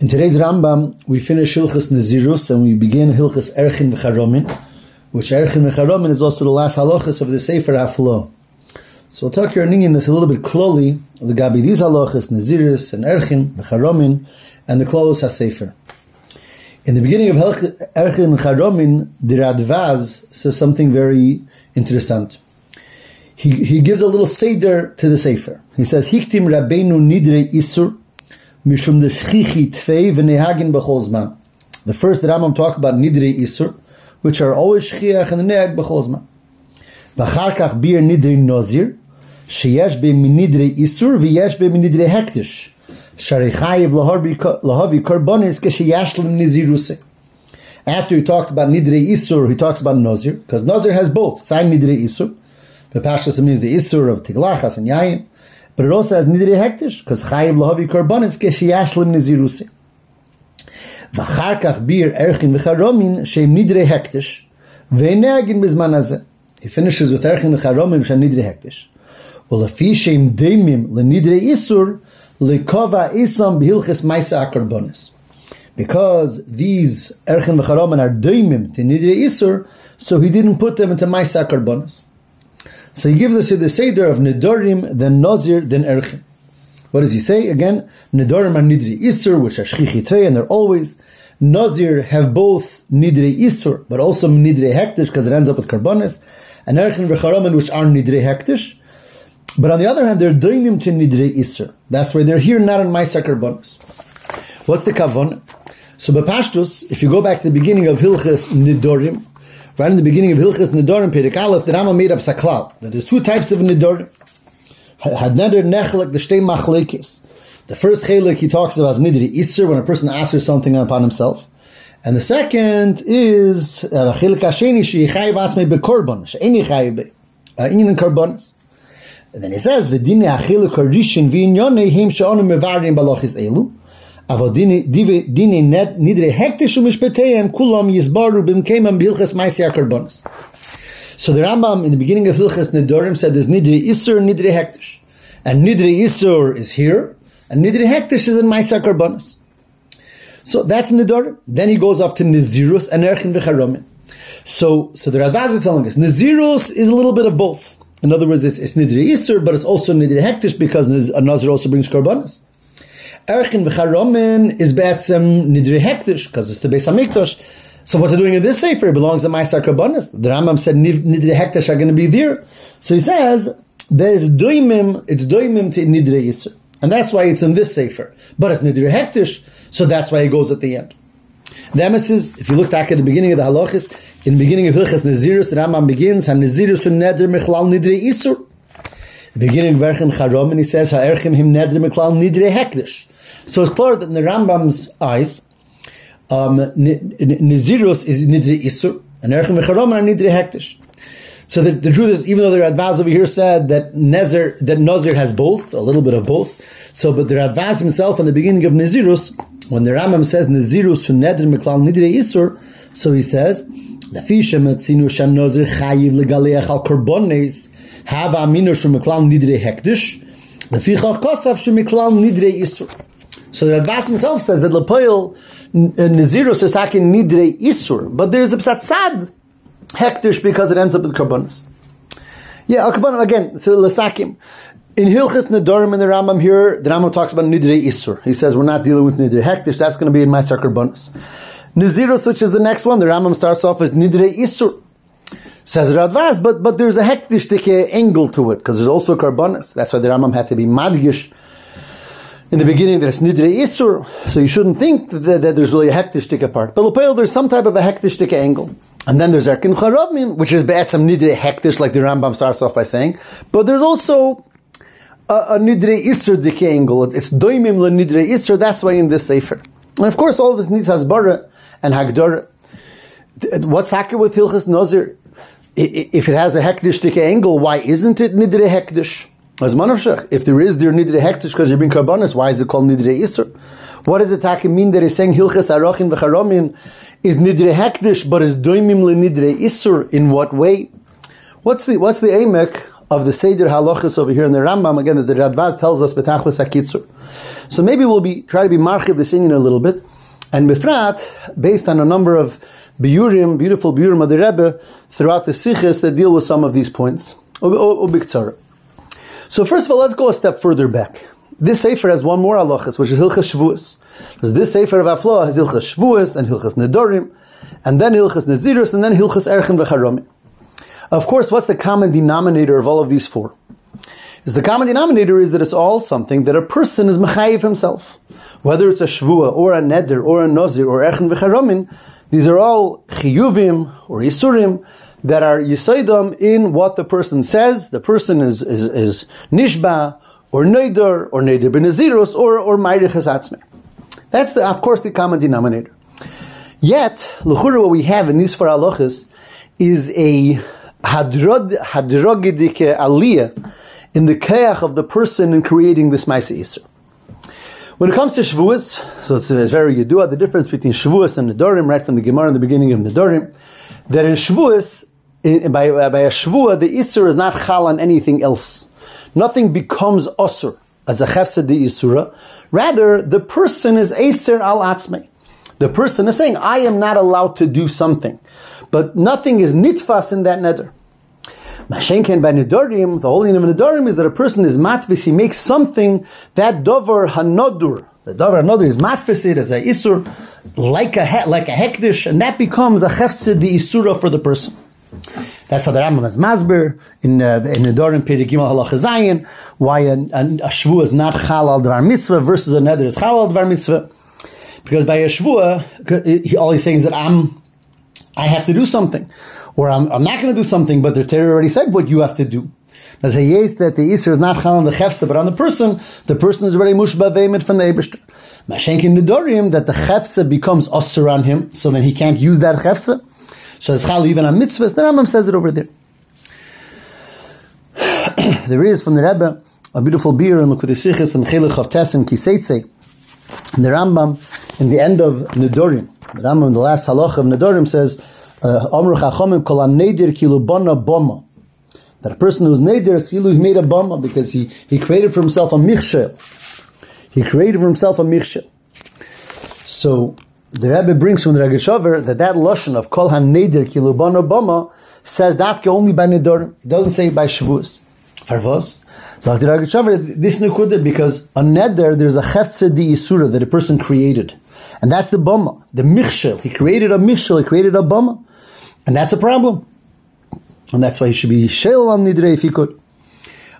In today's Rambam, we finish Hilchas Nazirus and we begin Hilchas Erchin V'charomin, which Erchin V'charomin is also the last halachas of the Sefer Haflo. So we'll talk here in this a little bit closely, the Gabi these halachas, Nazirus and Erchin V'charomin, and the Klolos HaSefer. In the beginning of Erchin V'charomin, the Radvaz says something very interesting. He, he gives a little seder to the Sefer. He says, Hiktim Rabbeinu Nidre Isur, Mishum Deschichi Tfei v'nehagin b'chol The first Rambam talk about Nidrei Isur, which are always Shchiach and Nehag b'chol zman. Kach bir Nidrei Nozir, sheyesh be minidrei Isur v'yesh be minidrei Hektish. Shari chayiv lahavi karbonis kesheyashlim niziruse. After he talked about Nidrei Isur, he talks about Nozir, because Nozir has both. Sign Nidrei Isur. The Pashas means the Isur of Tiglachas and Yayin. But it also has nidre hektish, because chayiv lahavi korbanis keshiyashlim nizirusi. V'charkach bir erchin v'charomin sheim nidre hektish, V'eneagin bizman hazeh. He finishes with erchin v'charomin sheim nidre hektish. V'lefi sheim demim l'nidre isur, lekova isam b'hilchis maisa akorbanis. Because these erchin v'charomin are demim to nidre isur, so he didn't put them into maisa akorbanis. So he gives us the Seder of Nidorim, then Nazir, then Erchim. What does he say? Again, Nidorim are Nidri Isur, which are Shchichitei, and they're always. Nazir have both Nidri Isur, but also Nidri Hektish, because it ends up with Karbonis, and Erchim V'charomen, which are Nidri Hektish. But on the other hand, they're doinim to Nidri Isur. That's why they're here, not in Maisa Karbonis. What's the Kavon? So Bepashtus, if you go back to the beginning of Hilchas Nidorim, right in the beginning of Hilchas Nidorim Perek Aleph, the Rama made up Saklal, that there's two types of Nidorim. Had neder nechlek the shtei machlekes. The first chelik he talks about is nidri iser when a person asks something upon himself, and the second is uh, chelik hasheni sheyichayiv asmei bekorban she'eni chayiv uh, inyan korbanos. And then he says v'dine achilik harishin v'inyone him she'onu mevarim balachis elu. Aber dine dive dine net nidre hektish um speteim kulam yisbaru bim kemam bilches meiser karbonos. So the Rambam in the beginning of Hilchas Nidorim said there's nidre isur nidre hektish, and nidre isur is here, and nidre hektish is in Ma'isar karbonos. So that's Nidorim. Then he goes off to Nizirus and Erchin v'charomin. So, so the Radvaz is telling us Nazirus is a little bit of both. In other words, it's, it's Nidri Isser, but it's also Nidri Hektish because a Nazir also brings Korbanis. Erchin v'charomin is be'etzem nidri hektish, because it's the Beis HaMikdash. So what's it doing in this sefer? It belongs to Ma'asar Karbonis. The Rambam said nidri hektish are going to be there. So he says, there's doimim, it's doimim to nidri yisr. And that's why it's in this sefer. But it's nidri hektish, so that's why it goes at the end. The emphasis, if you look back at the beginning of the halachis, in the beginning of Hilchas Nazirus, the Rambam begins, Ha-Nazirus neder michlal nidri isur. Beginning of Erchim Charom, and he says, Ha-Erchim him neder michlal nidri hektish. So it's clear that in the Rambam's eyes, um, Nizirus is nidre Isur, and Erechim Mecharom are nidre Hektish. So the, the, truth is, even though the Radvaz over here said that Nezer, that Nazir has both, a little bit of both, so but the Radvaz himself in the beginning of Nizirus, when the Rambam says Nizirus to Nedr Meklal Nidre Isur, so he says, Lafisha Metzinu Shan Nazir Chayiv Legaleach Al Korbones, Hava Aminu Shemiklal Nidre Hektish, Laficha Kosav Shemiklal Nidre Isur. So the Radvaz himself says that Lepoil Nazirus is taking Nidre Isur, but there's a Psatzad hektish because it ends up with Karbonis. Yeah, Al Karbonis, again, so Lesakim. In Hilchis Nadorim in the Rambam here, the Rambam talks about Nidre Isur. He says we're not dealing with Nidre Hektish, that's going to be in my Karbonis. Nazirus, which is the next one, the Rambam starts off as Nidre Isur. Says Radvaz, but but there's a hektish angle to it because there's also karbonis. That's why the Rambam had to be madgish in the beginning there's nidre isur, so you shouldn't think that, that there's really a hektish part. But Lopel, there's some type of a hektish angle. And then there's Erkin Charabmin, which is be'etzam nidre hektish, like the Rambam starts off by saying. But there's also a, a nidre isur dike angle. It's doimim le nidre isur, that's why in this sefer. And of course all this needs hasbara and hagdara. What's haka with Hilchas Nazir? If it has a hektish angle, why isn't it nidre hektish? As manavshach, if there is there nidre hektish because you're being karbanis, why is it called nidre isur? What does the takim mean that he's saying hilchas arochin v'charomin is nidre hektish, but is doimim le nidre isur? In what way? What's the what's the amek of the seder halachas over here in the Rambam again that the Radvaz tells us betachlis hakitzur? So maybe we'll be try to be marchiv this in a little bit. And Befrat, based on a number of biurim, beautiful biurim of the Rebbe throughout the Sichos that deal with some of these points. So first of all, let's go a step further back. This Sefer has one more halachas, which is Hilchas Shavuos. Because this Sefer of Aflo has Hilchas Shavuos and Hilchas Nedorim, and then Hilchas Nezirus, and then Hilchas Erchim V'Charomim. Of course, what's the common denominator of all of these four? Is the common denominator is that it's all something that a person is mechayiv himself. Whether it's a shvua or a neder or a nozir or echen v'charomin, these are all chiyuvim or isurim that are yisaidam in what the person says. The person is, is, is nishba or neder or neder benazirus or, or mayrich That's the, of course the common denominator. Yet, l'chura, what we have in these four halachas is a hadrogidike aliyah in the keach of the person in creating this Isra. When it comes to Shavuos, so it's, uh, it's very Yedua, the difference between Shavuos and Nedorim, right from the Gemara in the beginning of Nedorim, that in Shavuos, in, by, uh, by a Shavua, the Isra is not chal on anything else. Nothing becomes Osir as a Chefsa de Isura. Rather, the person is Aser al Atzmei. The person is saying, I am not allowed to do something. But nothing is nitfas in that nether. Mashenken by Nidorim, the holy name of Nidorim is that a person is matvis, he makes something, that dover hanodur, the dover hanodur is matvis it as a isur, like a, like a hektish, and that becomes a chefze di isura for the person. That's how the Rambam is masber in uh, in Nidorim Perigim Halacha Zayin, why a, a, is not halal dvar mitzvah versus another is halal dvar mitzvah. Because by a shvua, all he's saying is that I'm, I have to do something or I'm, I'm not going to do something, but the Torah already said what you have to do. As a yes that the Isser is not chal on the chefsa, but on the person, the person is already mushba veimet from the Eberster. Mashenkin nedorim that the chefsa becomes osir on him, so then he can't use that chefsa. So it's chal even on mitzvahs. The Rambam says it over there. there is from the Rebbe a beautiful beer in Likkutei Sichos and Chelech of and the Rambam in the end of Nedorim, the Rambam in the last halacha of Nedorim says uh. That a person who's Neder Silu he made a Boma because he, he created for himself a Michshel. He created for himself a Michshel. So the Rebbe brings from the Rogatchover that that Lashon of Kol HaNeder Kilu Bona Boma says Dafke only by Nedorim. It doesn't say by Shavuos. Farvos. So the Rogatchover, this Nekudah because on Neder there's a Cheftze Di Isura that a person created. And that's the Bama, the Michshel. He created a Michshel, he created a Bama. And that's a problem. And that's why he should be shel on nidre if he could.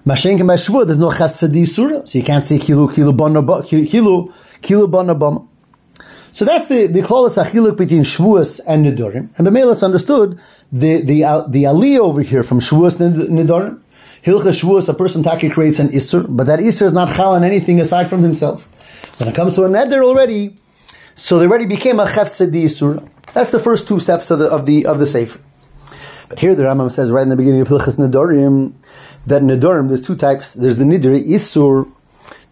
Mashenke Mashvur, there's no chafsadi surah, so you can't say kilu kilu bona kilu kilu bona bama. So that's the the klolas achiluk between shvuas and nidorim. And the Bemelas understood the the the aliyah over here from and nidorim. Hilcha shvuas, a person taki creates an isur, but that isur is not chal on anything aside from himself. When it comes to a neder already, so they already became a chafsadi surah. That's the first two steps of the of the of the sefer. But here the Rambam says right in the beginning of Hilchas Nedorim that Nedorim there's two types. There's the Nidri Isur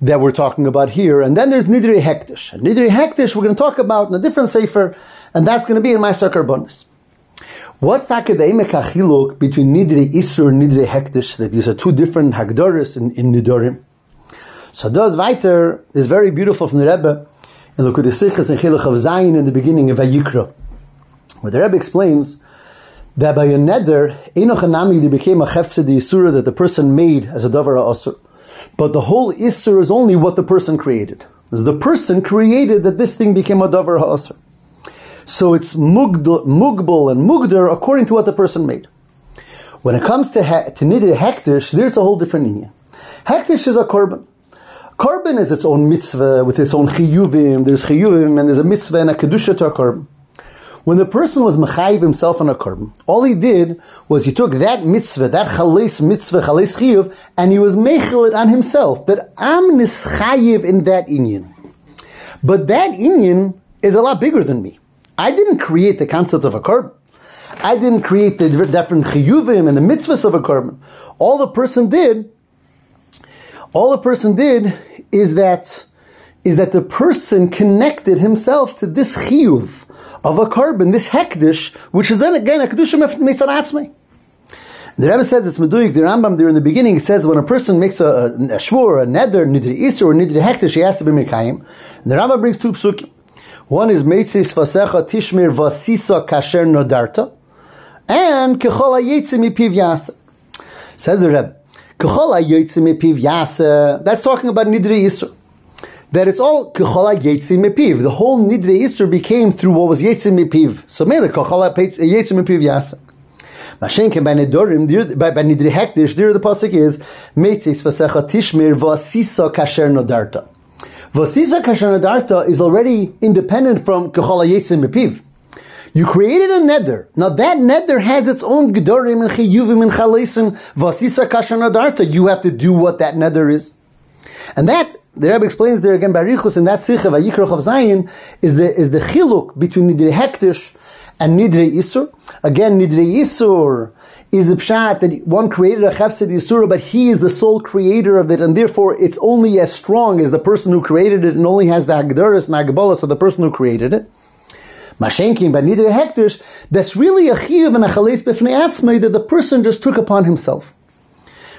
that we're talking about here, and then there's Nidri Hektish. And Nidri Hektish we're going to talk about in a different sefer, and that's going to be in my Karbonus. What's the academic achiluk between Nidri Isur and Nidri Hektish? That these are two different Hagdoris in, in Nidorim. So those Weiter is very beautiful from the Rebbe. And look at the Sichos and Chilach of Zayin in the beginning of Vayikra where the Rebbe explains that by a neder, Enochanami, there became a chefse the Isura that the person made as a davar asur. But the whole Isur is only what the person created. As the person created that this thing became a davar asur. So it's mugbal and Mugder according to what the person made. When it comes to, he- to nidre hektish, there's a whole different inyan. Hektish is a korban. Korban is its own mitzvah with its own chiyuvim. There's chiyuvim and there's a mitzvah and a kedusha to a korban. When the person was mechayiv himself on a korban, all he did was he took that mitzvah, that chales mitzvah, chales chiyuv, and he was mechel it on himself, that I'm nischayiv in that inyan. But that inyan is a lot bigger than me. I didn't create the concept of a korban. I didn't create the different chiyuvim and the mitzvahs of a korban. All the person did, all the person did is that is that the person connected himself to this chiyuv of a carbon, this hekdish, which is then again a kedusha meisaratzmei. The Rebbe says it's Meduik, the Rambam there in the beginning, says when a person makes a, a, a shvur, a neder, nidri isur, or nidri hektish, he has to be mekayim. The Rambam brings two psukim. One is Meitzis Vasecha Tishmir Vasisa Kasher Nodarta, and Kechol HaYetzim Mipiv. Says the Rebbe, That's talking about Nidri Isur. That it's all Kechol HaYetzim Mipiv. The whole Nidri Isur became through what was Yetzim Mipiv. So Mele Kechol HaYetzim eh, Mipiv Yasa. Mashenke by Nedorim, by, Nidri Hektish, there the pasuk is Meitzis Vasecha Tishmir Vasisa Kasher Nodarta. Vasisa Kasher is already independent from Kechala Yetzim Bepiv. You created a neder. Now that neder has its own gedorim and chiyuvim and chalesim. Vasisa kasher You have to do what that neder is, and that the Rebbe explains there again by Richus and that sicha vayikroch of Zion is the is the chiluk between nidre hektish and nidre isur. Again, nidre isur is a pshat that one created a chefsid yisura, but he is the sole creator of it, and therefore it's only as strong as the person who created it, and only has the hagdaris and hagbolas of the person who created it. Mashenkin by nidre hektish, that's really a chiyuv and a chales b'fnei that the person just took upon himself.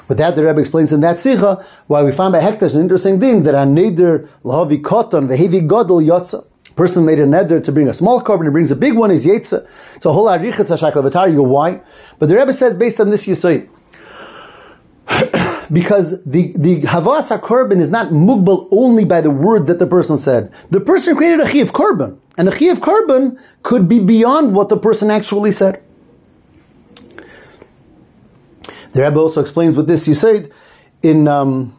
With that, the Rebbe explains in that sicha why we find by hektish an interesting thing that a neder lahavi koton vehevi godel yotza person made a neder to bring a small korban, he brings a big one, is yetza. So whole arichas hashakal you go, why? But the Rebbe says based on this yisoid, because the, the havas korban is not mugbal only by the word that the person said. The person created a chiv korban, and a chiv korban could be beyond what the person actually said. The Rebbe also explains with this you said in um,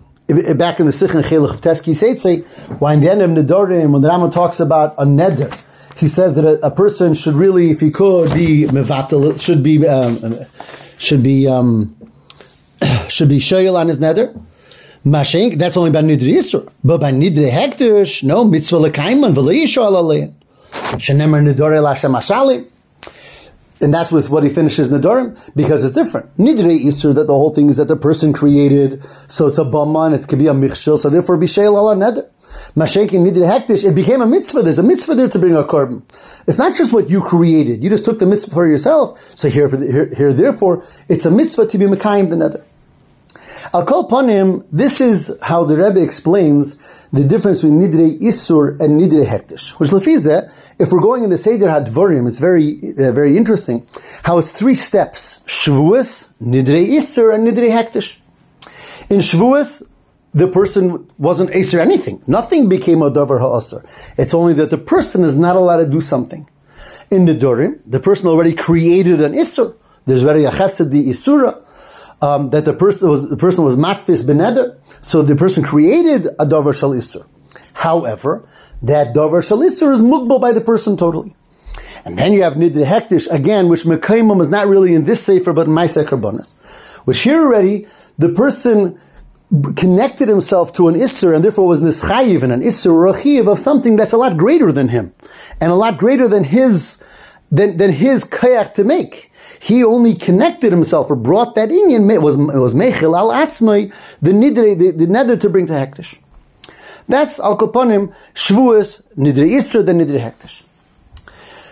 back in the Sikh and Chelach of Teski Seitzei, why in the end of Nedorim, when the Rambam talks about a neder, he says that a, a, person should really, if he could, be mevatel, should be um, should be um, should be shoyel on his neder. Mashink, that's only by nidri yisur, but by nidri hektish, no mitzvah lekaiman yishol alein. Shenemer nidore lashem ashalim and that's with what he finishes Nadorim, because it's different. Nidre Isur, that the whole thing is that the person created, so it's a Baman, it could be a Michshil, so therefore Bishail Allah Neder. Mashenkin Nidre Hektish, it became a mitzvah. There's a mitzvah there to bring a korban. It's not just what you created. You just took the mitzvah for yourself. So here, here, here therefore, it's a mitzvah to be Mekayim the Neder. Call upon him, this is how the Rebbe explains the difference between Nidre Isur and Nidre Hektish. Which Lefize, if we're going in the Seder Hadvarim, it's very, uh, very interesting how it's three steps. Shavuos, Nidre Isur, and Nidre Hektish. In Shavuos, the person wasn't Aser anything. Nothing became a Dover Ha'asr. It's only that the person is not allowed to do something. In Nidorim, the person already created an Isur. There's already a Chesed the Isura. Um, that the person was the person was matfis beneder, so the person created a davar shal isur. However, that davar shal isur is mugbal by the person totally. And then you have nidre hektish again, which mekaimum is not really in this sefer but in ma'aseh karbonis, which here already the person connected himself to an isur and therefore was nischayiv and an isur or of something that's a lot greater than him and a lot greater than his than, than his kayak to make. He only connected himself or brought that in. It was it was mechil al atzmai the nidre the, the nether to bring to hektish. That's al kaponim shvuas nidre isra the nidre hektish.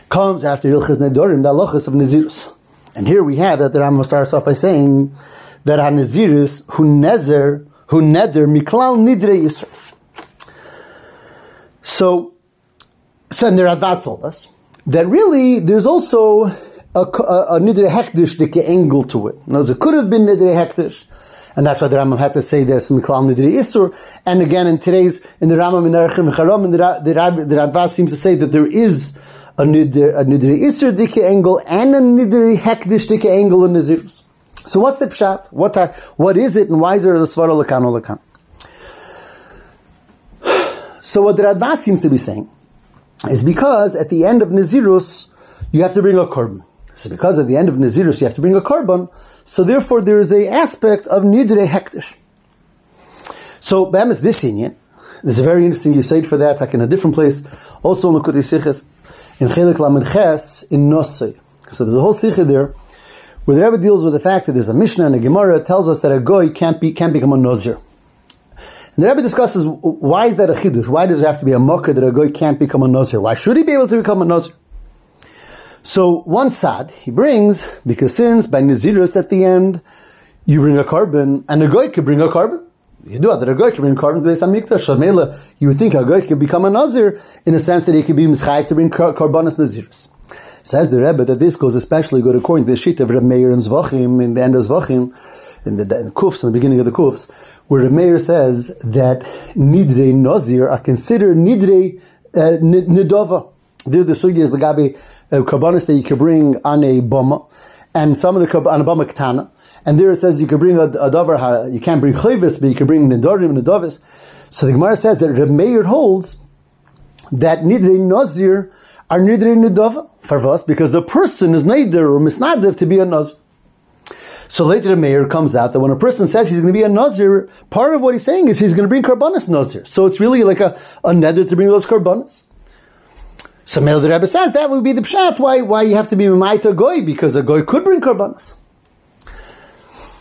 Comes after Hilchas Nedorim the halachas of Nazirus, and here we have that the Rambam starts off by saying that on who nezer who neder miklal nidre isra. So, Sender Advaz told us that really there's also a, a, a nidre hektish angle to it. Now, it could have been nidre hektish, and that's why the Rambam had to say there's some klal nidre isur. And again, in today's in the Rambam in Erechim Charam, the the, the Radvaz seems to say that there is a nidre, a nidre isur dike angle and a nidre hektish dike angle in Nazirus. So what's the pshat? What what is it, and why is there a svara lakan or lakan? So what the Radvaz seems to be saying is because at the end of Nazirus, you have to bring a korban. So because at the end of Nazirus, you have to bring a carbon, so therefore there is a aspect of Nidre Hektish. So, Bam is this Inyan. There's a very interesting Yisaid for that, like in a different place, also in Lakutei Siches, in Chelik Lamed Ches, in Nosei. So there's a whole Sikha there, where the Rebbe deals with the fact that there's a Mishnah and a Gemara tells us that a Goy can't, be, can't become a Nozir. And the Rebbe discusses why is that a chidush? Why does it have to be a mocker that a Goy can't become a nazir? Why should he be able to become a nazir? So one sad he brings because since by Nazirus at the end you bring a carbon and a goy could bring a carbon. You do that a goy could bring carbon to the Mikdash. You would think a goy could become a Nazir in a sense that he could be mischayiv to bring carbonas Nazirus. Says the Rebbe that this goes especially good according to the sheet of Reb Meir and Zvachim in the end of Zvachim, in the, in Kufs, in the beginning of the Kufs, where Reb Meir says that Nidre Nazir are considered Nidre uh, Nidova. There the sugi is the gabi uh, that you can bring on a bama, and some of the on a bama katana. And there it says you can bring a, a davar, you can't bring chayvis, but you can bring nidorim and nidovis. So the Gemara says that Reb Meir holds that nidre nazir are nidre nidova farvas because the person is neider or misnadiv to be a nazir. So later the mayor comes out that when a person says he's going to be a nazir, part of what he's saying is he's going to bring karbanis nazir. So it's really like a, a neder to bring those karbanis. So Mel the Rebbe says that would be the pshat why why you have to be Maita goy because a goy could bring karbanos.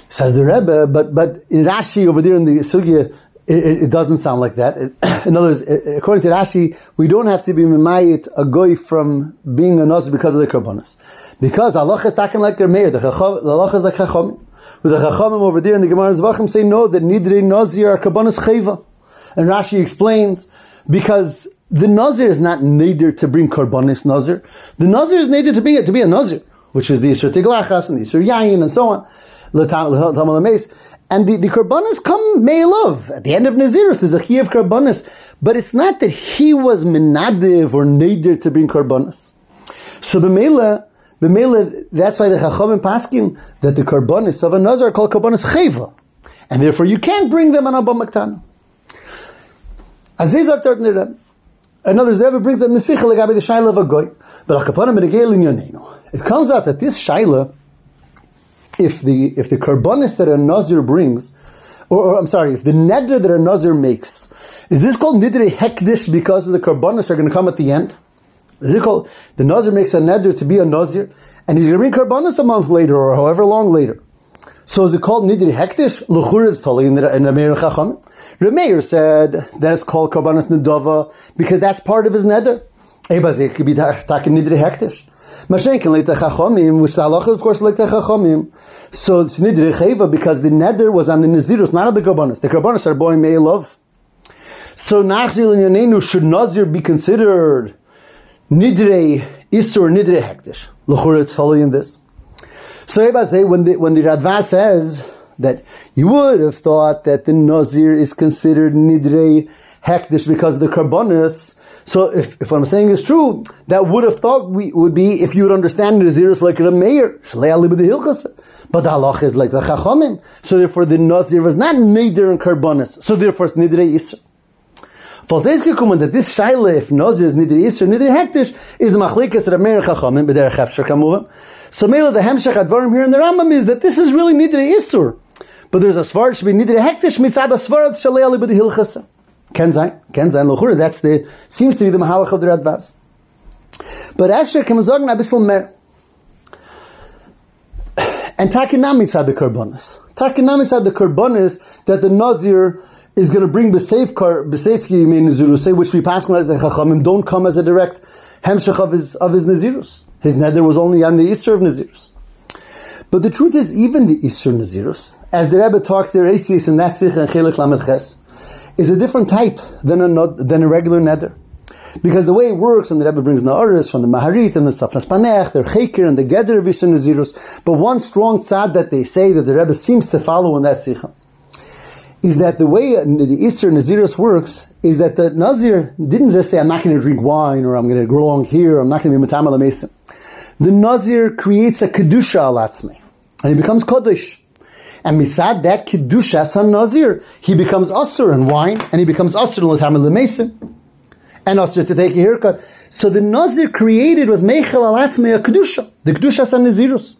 Says the Rebbe, but but in Rashi over there in the sugya, it, it, doesn't sound like that. in other words, according to Rashi, we don't have to be mimayit a goy from being a nos because of the karbanos, because the Allah is talking like your mayor. The Allah is like chacham. With the chachamim over there in the Gemara Zvachim say no that nidre nazir are karbanos chayva, and Rashi explains because the Nazir is not needed to bring Karbonis Nazir. The Nazir is needed to be, to be a Nazir, which is the Isur Tiglachas and the Isur Yayin and so on. And the, the Karbonis come love At the end of Nazirus, there's a Chi of Karbonis. But it's not that he was Menadiv or needed to bring Karbonis. So B'mela, B'mela, that's why the Chachamim Paskin, that the Karbonis of a Nazir are called Karbonis Cheva. And therefore you can't bring them on Abba Maktana. Aziz Artar Another Rebbe brings that Nesicha legabe the Shaila of a goy. But Akapanim Yonenu. It comes out that this Shaila, if the if the karbonis that a Nazir brings, or, or, I'm sorry, if the neder that a Nazir makes, is this called nidre hekdish because the karbonis are going to come at the end? Is it called the Nazir makes a neder to be a Nazir, and he's going to bring karbonis a month later or however long later? So is it called nidri hektish? Luchur is totally in the Meir Chacham. Remeir said that it's called karbanas nedova because that's part of his neder. Ebaz it could be taking nidri hektish. Mashenkin like the chachomim, which the halacha of course like the chachomim. So it's nidri chayva because the neder was on the nazirus, not on the karbanas. The karbanas are boy may love. So nachzil and yonenu should nazir be considered nidre isur nidre hektish. Luchur it's totally in this. So say when the when the Radva says that you would have thought that the Nazir is considered Nidrei Hektish because of the Karbonis. So if, if what I'm saying is true, that would have thought we would be if you would understand Nazir is like a mayor, but the halach is like the Chachamim. So therefore the Nazir was not Nidr and Karbonis. So therefore it's Nidrei Yisr. Faltes gekommen that this shaila if Nazir is Nidrei Yisr, Nidrei Hektish is the Machlikas Rameir Chachamim, but they're Chefsher Kamuva. So Mela the Hemshech Advarim here in the Rambam is that this is really Nidre Isur. But there's a Svar should be Nidre Hektish mitzad a Svar Shalei Ali B'di Hilchasa. Ken Zayin, Ken that's the, seems to be the Mahalach of the Radvaz. But Asher Kemazorgan Abisal Mer. And Takinam mitzad the Karbonis. Takinam mitzad the Karbonis that the Nazir is going to bring B'seif Kar, B'seif Yimin Nizirus, which we pass like the Chachamim don't come as a direct Hemshech of his, of his Nazirus. His neder was only on the Isser of Nazirus. But the truth is, even the Isser Nazirus, as the Rebbe talks there, Esis and Nasich and Chelik Lamed Ches, is a different type than a, than a regular neder. Because the way it works, and the Rebbe brings Na'aris from the Maharit and the Tzafnas Paneach, their Chekir and the Geder of Isser Nazirus, but one strong tzad that they say that the Rebbe seems to follow in that Sikha is that the way uh, the Easter Nazirus works is that the Nazir didn't just say, I'm not going to drink wine or I'm going to go along here, I'm not going to be Matam Mason the Nazir creates a Kedusha alatzmi, and he becomes Kodesh. And misad that Kedusha son Nazir, he becomes Asur in wine, and he becomes Asur in Latam Mason, and Asur to take a haircut. So the Nazir created was Meichel alatzmi a Kedusha, the Kedusha son Nazirus.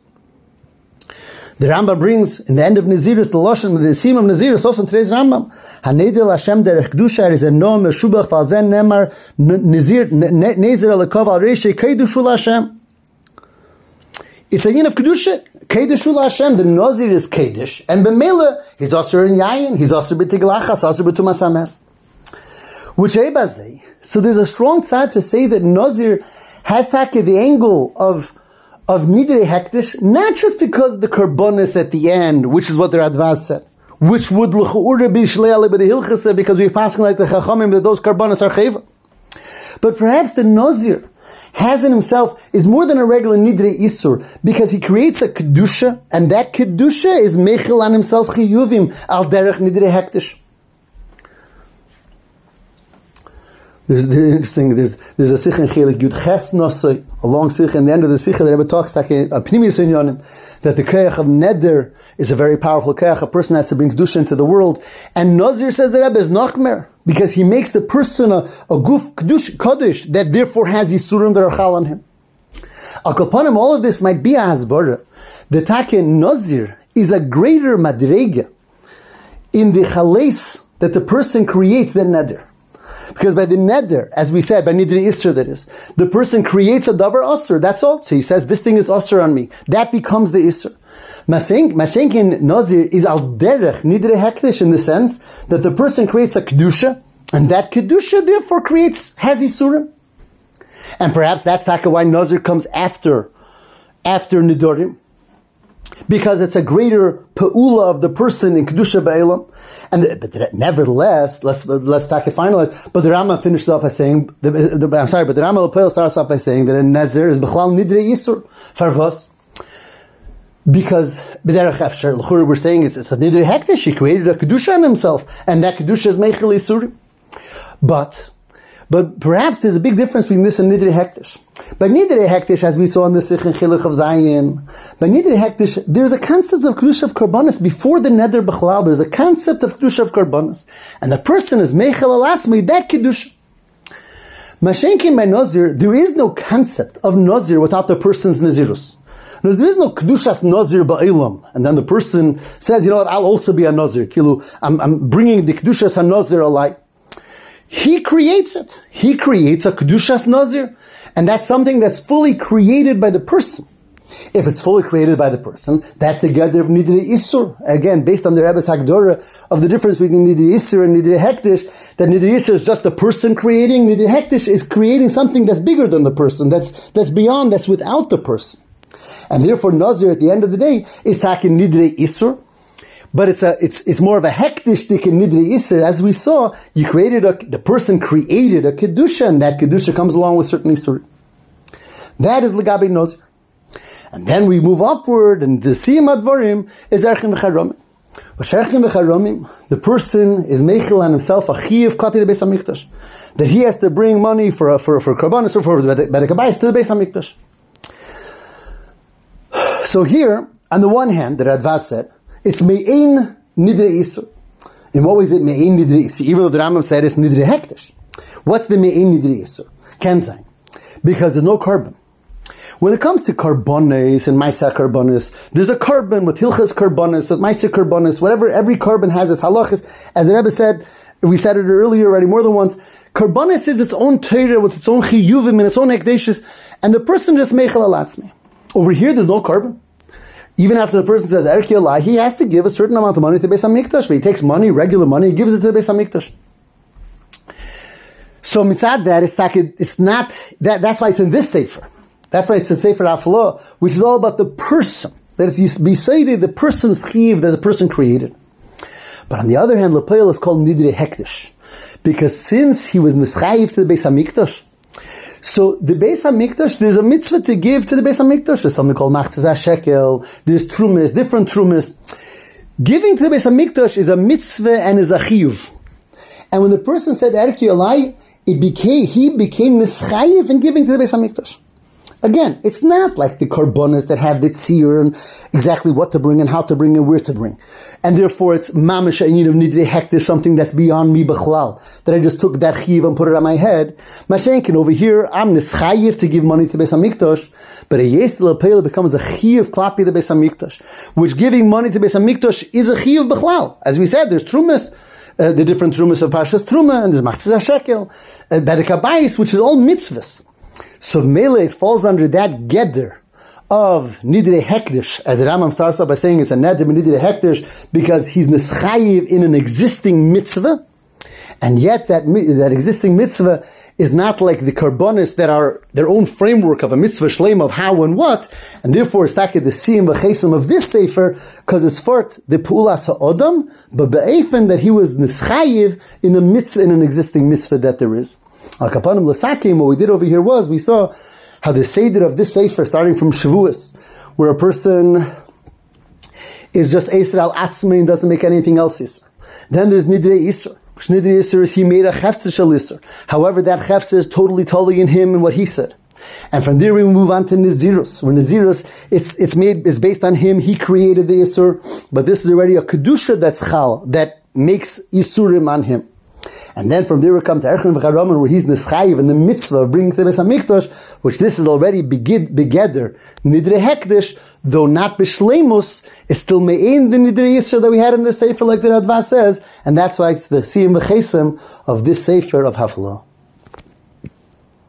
The Rambam brings in the end of Nazirus the Lashon, the Sim of Nazirus, also in today's Rambam. Hanedil Hashem derech Kedusha er is a nom er meshubach falzen nemar Nazir Nazir alekov al kedushul Hashem. It's a yin of kedusha. Kedushu Hashem. The Nazir is Kedush, and Bemela he's also in Yayin. He's also b'tiglachas, also b'tumasames. Which ebazei. So there's a strong side to say that Nazir has taken the angle of of Nidre Hektish, not just because the Karbonis at the end, which is what the Radvaz said, which would l'cha'ura be shleale Hilchasa, because we're fasting like the Chachamim that those Karbonis are chayva. But perhaps the Nazir has in himself is more than a regular Nidre Isur, because he creates a Kedusha, and that Kedusha is Mechel on himself chiyuvim, al derech Nidre Hektish. There's, there's interesting. There's there's a sikh in Chelik Yud Ches Nosoi, a long sikh. And the end of the sikh, the Rebbe talks like a pnimius inyanim that the keach of neder is a very powerful keach. A person has to bring kedusha into the world, and Nazir says the Rebbe is nachmer because he makes the person a, a guf kedush kaddish that therefore has yisurim that are chal on him. Akapanim, all of this might be a hasbara. The taken Nazir is a greater madrega in the chales that the person creates than neder. Because by the neder, as we said, by nidri isser that is, the person creates a davar usr, that's all. So he says, this thing is usr on me. That becomes the isser. Mashenkin nazir is al derech nidri hektish in the sense that the person creates a kedusha, and that kedusha therefore creates has isurim. And perhaps that's taka why nazir comes after, after nidorim because it's a greater peula of the person in kedusha ba'elam. And the, but nevertheless, let's let's talk it finalize. But the Rama finishes off by saying, the, the, I'm sorry, but the Rama starts off by saying that a nazir is b'chlal nidre yisur farvos. Because b'derech efsher we're saying it's, it's a nidre hektish. He created a kedusha in himself, and that kedusha is meichel yisurim. But but perhaps there's a big difference between this and Nidre Hektish. By Nidre Hektish, as we saw in the Sikh and Chiluch of Zion, by Nidre Hektish, there's a concept of Kedusha of Karbonis. Before the Neder Bechlal, there's a concept of Kedusha of Karbonis. And the person is Meichel Alatzmi, that Kedusha. Mashenkin by Nazir, there is no concept of Nazir without the person's Nazirus. There is no Kedushas Nazir Ba'ilam. And then the person says, you know what, I'll also be a Nazir. Kilu, I'm, I'm bringing the Kedushas HaNazir alike. He creates it. He creates a Kedushas Nazir. And that's something that's fully created by the person. If it's fully created by the person, that's the gather of Nidre Isur. Again, based on the Rebbe's Hagdora of the difference between Nidre Isur and Nidre Hektish, that Nidre Isur is just the person creating, Nidre Hektish is creating something that's bigger than the person, that's, that's beyond, that's without the person. And therefore, Nazir at the end of the day is taking Nidre Isur, but it's a it's it's more of a hektish in nidri iser. As we saw, you created a the person created a kedusha, and that kedusha comes along with certain isur. That is legabe nozer. And then we move upward, and the siyam advarim is erchim v'charomim. V'sherchim v'charomim, the person is meichel on himself a chiv klapi the Beis Hamikdash, that he has to bring money for for for karbanis or for bedekabayis to the Beis Hamikdash. So here, on the one hand, the Radvaz said it's me'ein nidre isur. In what way is it me'ein nidre isur? Even though the Rambam said it's nidre hektish. What's the me'ein nidre isur? Kenzine. Because there's no carbon. When it comes to carbones and maisa carbonis, there's a carbon with hilchas carbonis, with maisa carbonis, whatever, every carbon has its halachas. As the Rebbe said, we said it earlier already more than once, carbonis is its own Torah with its own chiyuvim and its own ekdeshis, and the person just meichel alatzmi. Over here, there's no carbon even after the person says Erki Allah, he has to give a certain amount of money to the Beis HaMikdash. But he takes money, regular money, he gives it to the Beis HaMikdash. So mitzad that it's, it's not that. That's why it's in this sefer. That's why it's in sefer Aflo, which is all about the person. That is beside the person's chiv that the person created. But on the other hand, Lepel is called nidre hektish because since he was mischayiv to the Beis Hamikdash, so the Beis Hamikdash, there's a mitzvah to give to the Beis Hamikdash. There's something called Machzah Shekel. There's trumas, different trumas. Giving to the Beis Hamikdash is a mitzvah and is a chiyuv. And when the person said Erki Yolai, it became he became mischayiv in giving to the Beis Hamikdash. Again, it's not like the carbonas that have the tzir and exactly what to bring and how to bring and where to bring. And therefore it's mamish and you need to heck there's something that's beyond me b'chlal. That I just took that chiv and put it on my head. Mashenkin over here, I'm nischayiv to give money to Beis HaMikdash, but a yestel apela becomes a chiv klapi the Beis HaMikdash, which giving money to Beis HaMikdash is a chiv b'chlal. As we said, there's trumas, uh, the different trumas of Parshas Truma, and there's Machzah Shekel, uh, Bedek which is all mitzvahs. So Mele, it falls under that Geder of Nidre Hektish, as the Rambam starts off by saying it's a Neder Nidre Hektish, because he's Neschayiv in an existing mitzvah, and yet that, that existing mitzvah is not like the carbonis that are their own framework of a mitzvah shlema of how and what, and therefore it's not the siyim v'chesim of this sefer because it's fort the pu'ulas ha'odam, but be'efen that he was nischayiv in a mitzvah in an existing mitzvah that there is. Al kapanim l'sakim. What we did over here was we saw how the seder of this sefer starting from Shavuos, where a person is just Eser al Atzmi and doesn't make anything else Isser. Then there's Nidre Isser. Nidre Isser is he made a Chefze Shal Isser. However, that Chefze is totally totally in him and what he said. And from there we move on to Nazirus. When Nazirus, it's it's made is based on him. He created the Isser, but this is already a kedusha that's chal that makes Isurim on him. And then from there we come to Erchen v'Charomen, where he's Neschayiv in the mitzvah of bringing the Beis HaMikdash, which this is already begeder, Nidre Hekdesh, though not Bishlemus, it's still Me'in the Nidre Yisra that we had in the Sefer, like the Radva says, and that's why it's the Siyim V'Chesim of this Sefer of Haflah.